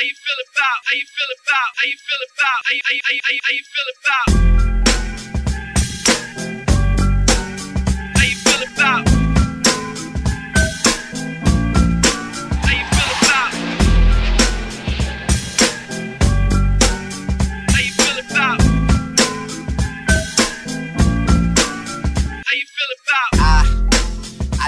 How you feel about? How you feel about? How you feel about? How you, how you, how you, how you feel about?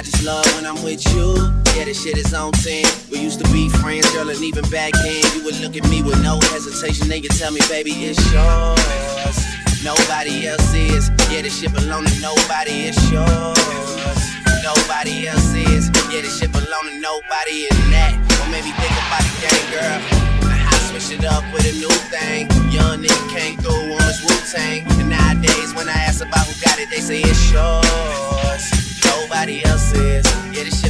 I, just love when I'm with you. Yeah, this shit is on 10. We used to be friends, girl, and even back then, you would look at me with no hesitation. Then you tell me, baby, it's yours. Nobody else is. Yeah, this shit belong to nobody, it's yours. Nobody else is. Yeah, this shit belong to nobody, and that. Or maybe think about the game, girl. I switch it up with a new thing. Young nigga came through on his Wu Tang. And nowadays, when I ask about who got it, they say it's yours. Nobody else is. Yeah,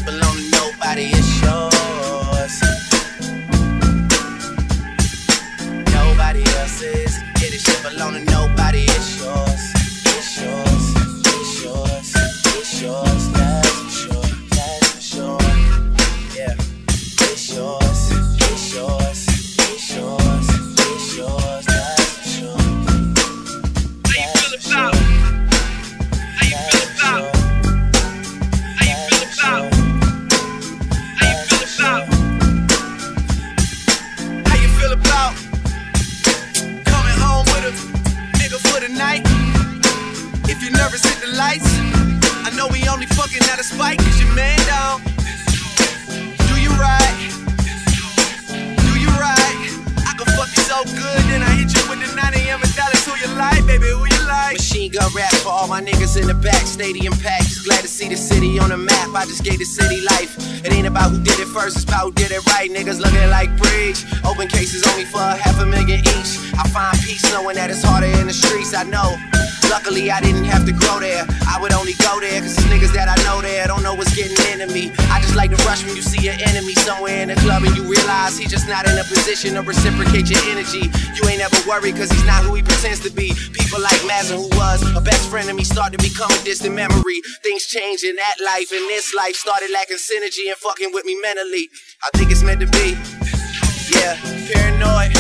nervous, the lights. I know we only fucking out of spite, cause your man down. Do you right? Do you right? I can fuck you so good, then I hit you with the 9 a.m. and who you like, baby, who you like? Machine gun rap for all my niggas in the back, stadium packed. Glad to see the city on the map. I just gave the city life. It ain't about who did it first, it's about who did it right. Niggas looking like bridge. Open cases only for a half a million each. I find peace knowing that it's harder in the streets, I know. Luckily, I didn't have to grow there. I would only go there cause it's niggas that I know there don't know what's getting into me. I just like to rush when you see an enemy somewhere in the club and you realize he's just not in a position to reciprocate your energy. You ain't ever worried cause he's not who he pretends to be. People like Mazin, who was a best friend of me, start to become a distant memory. Things change in that life, and this life started lacking synergy and fucking with me mentally. I think it's meant to be. Yeah, paranoid.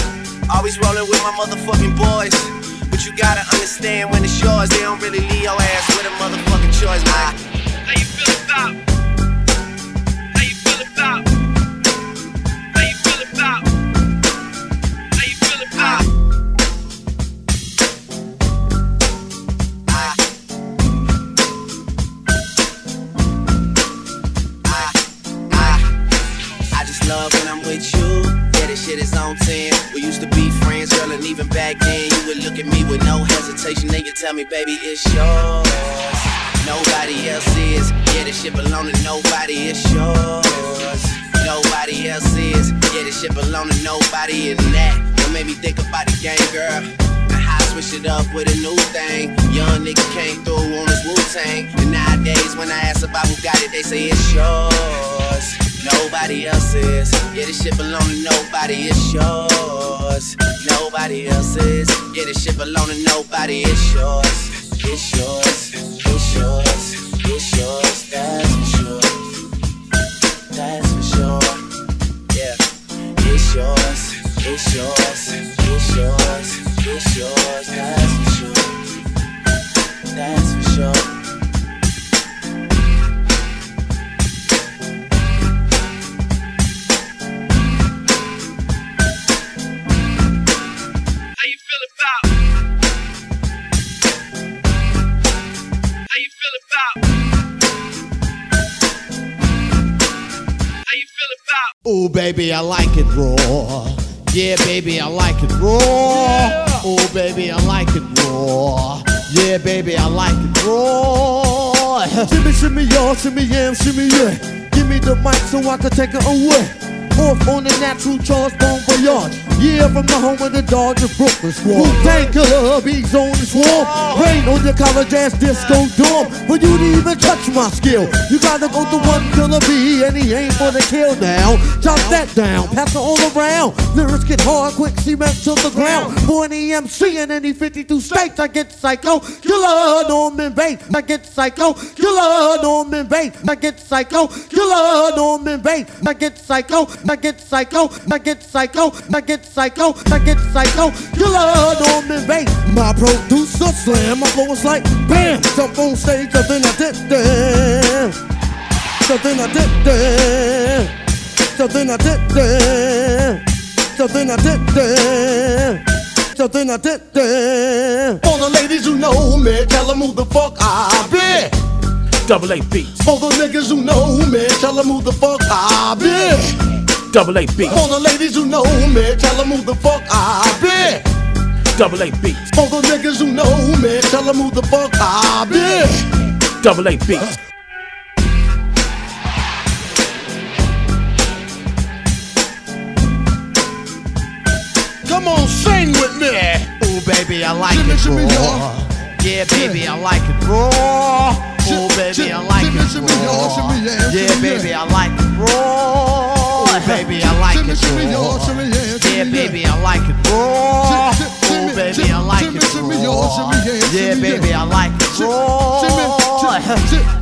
Always rolling with my motherfucking boys. But you gotta understand when it's yours, they don't really leave your ass with a motherfucking choice, man. How you feel about? How you feel about? How you feel about? How you feel about? I, I, I, I just love when I'm with you. This shit is on 10. We used to be friends, girl, and even back then, you would look at me with no hesitation. Then you tell me, baby, it's yours. Nobody else is. Yeah, this shit belong to nobody, it's yours. Nobody else is. Yeah, this shit belong to nobody, and that what made me think about the game, girl. Switch it up with a new thing. Young nigga came through on his Wu Tang. And nowadays, when I ask about who got it, they say it's yours. Nobody else is. Yeah, this shit belong to nobody, it's yours. Nobody else is. Yeah, this shit belong to nobody, it's yours. It's yours. It's yours. It's yours. That's for sure. That's for sure. Yeah. It's yours. It's yours. Ooh, baby, I like it raw. Yeah, baby, I like it raw. Ooh, baby, I like it raw. Yeah, baby, I like it raw. Shimmy, shimmy, y'all, shimmy, yam, shimmy, yeah. Give me the mic so I can take it away. Off on the natural charge, bon voyage. Yeah, from the home of the Dodgers, Brooklyn squad. Wu-Tang killer, bees on the swarm. Rain on your college ass disco dorm. For you to even touch my skill, you gotta go to one killer bee, and he ain't for the kill now. Chop that down, pass it all around. Lyrics get hard, quick cement to the ground. For an EMC in any 52 states, I get psycho. Killer Norman Bates, I get psycho. Killer Norman Bates, I get psycho. Killer Norman Bates, I get psycho. I get psycho, I get psycho, I get psycho, I get psycho. Your love don't. My producer slam, my flow was like bam. Jump on stage, something I did there. Something I did there. Something I did there. Something I did there. Something I did there. For the ladies who know me, tell them who the fuck I be. Double A beats, For the niggas who know me, tell them who the fuck I be. Double A beats, For the ladies who know me, tell them who the fuck I be. double A beats, For the niggas who know me, tell them who the fuck I be. double A beats. Come on, sing with me. Ooh, baby, I like Shimmy, it shimmy, raw. Yeah, baby, I like it raw. Ooh, baby, I like it raw. yeah, Yeah, baby. I like it raw. It shimmy, y'all, shimmy, yeah, shimmy, yeah. baby, I like it raw. Shim- baby, I like it raw. yeah, baby. I like it raw.